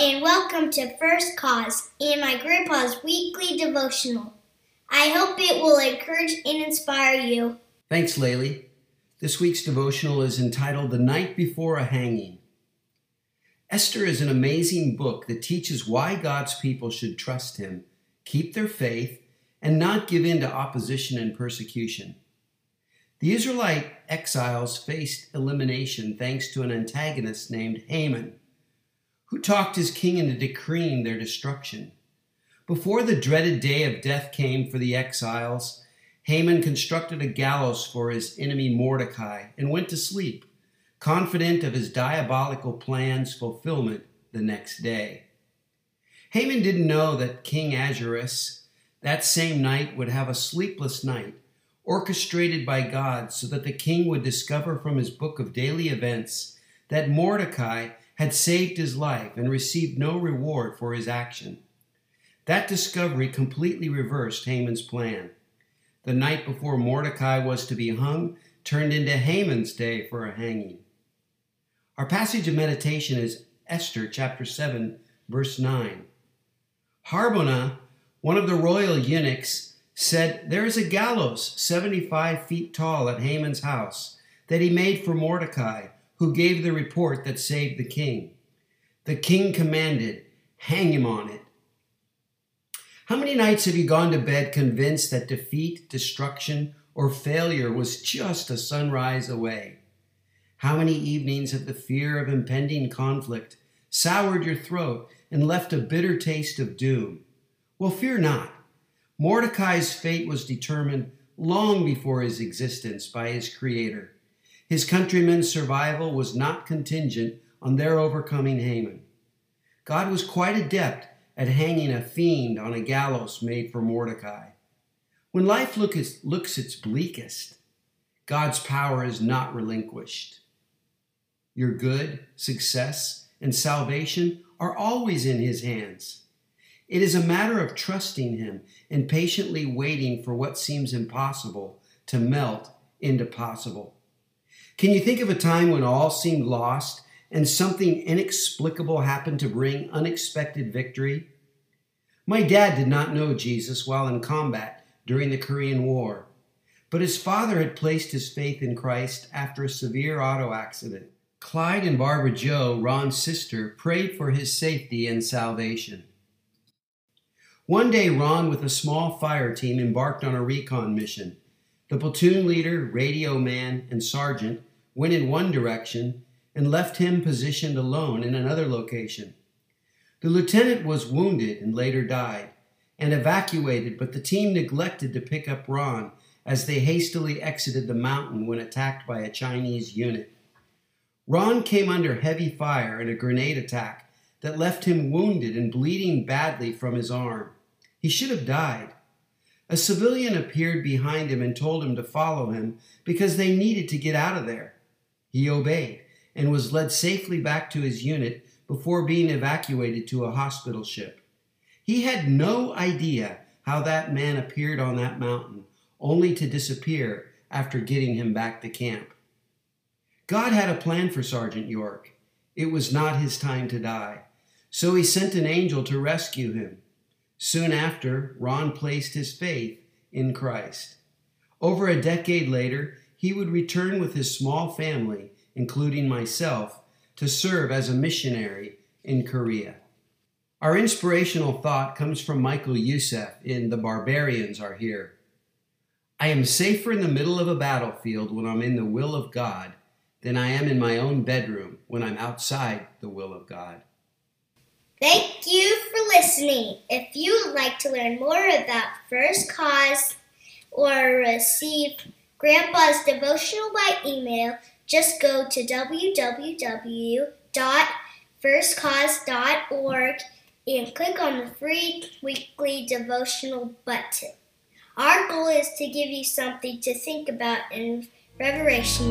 welcome to First Cause and my grandpa's weekly devotional. I hope it will encourage and inspire you. Thanks, Laylee. This week's devotional is entitled The Night Before a Hanging. Esther is an amazing book that teaches why God's people should trust Him, keep their faith, and not give in to opposition and persecution. The Israelite exiles faced elimination thanks to an antagonist named Haman who talked his king into decreeing their destruction. Before the dreaded day of death came for the exiles, Haman constructed a gallows for his enemy Mordecai and went to sleep, confident of his diabolical plan's fulfillment the next day. Haman didn't know that King Ahasuerus that same night would have a sleepless night, orchestrated by God so that the king would discover from his book of daily events that Mordecai had saved his life and received no reward for his action. That discovery completely reversed Haman's plan. The night before Mordecai was to be hung turned into Haman's day for a hanging. Our passage of meditation is Esther chapter 7, verse 9. Harbonah, one of the royal eunuchs, said, There is a gallows 75 feet tall at Haman's house that he made for Mordecai who gave the report that saved the king. The king commanded, Hang him on it. How many nights have you gone to bed convinced that defeat, destruction, or failure was just a sunrise away? How many evenings have the fear of impending conflict soured your throat and left a bitter taste of doom? Well, fear not. Mordecai's fate was determined long before his existence by his Creator. His countrymen's survival was not contingent on their overcoming Haman. God was quite adept at hanging a fiend on a gallows made for Mordecai. When life look looks its bleakest, God's power is not relinquished. Your good, success, and salvation are always in His hands. It is a matter of trusting Him and patiently waiting for what seems impossible to melt into possible. Can you think of a time when all seemed lost and something inexplicable happened to bring unexpected victory? My dad did not know Jesus while in combat during the Korean War, but his father had placed his faith in Christ after a severe auto accident. Clyde and Barbara Joe, Ron's sister, prayed for his safety and salvation. One day, Ron, with a small fire team, embarked on a recon mission. The platoon leader, radio man, and sergeant went in one direction and left him positioned alone in another location. The lieutenant was wounded and later died and evacuated, but the team neglected to pick up Ron as they hastily exited the mountain when attacked by a Chinese unit. Ron came under heavy fire in a grenade attack that left him wounded and bleeding badly from his arm. He should have died. A civilian appeared behind him and told him to follow him because they needed to get out of there. He obeyed and was led safely back to his unit before being evacuated to a hospital ship. He had no idea how that man appeared on that mountain, only to disappear after getting him back to camp. God had a plan for Sergeant York. It was not his time to die, so he sent an angel to rescue him. Soon after, Ron placed his faith in Christ. Over a decade later, he would return with his small family, including myself, to serve as a missionary in Korea. Our inspirational thought comes from Michael Youssef in The Barbarians Are Here. I am safer in the middle of a battlefield when I'm in the will of God than I am in my own bedroom when I'm outside the will of God. Thank you for listening. If you would like to learn more about First Cause or receive Grandpa's devotional by email, just go to www.firstcause.org and click on the free weekly devotional button. Our goal is to give you something to think about in Revelation.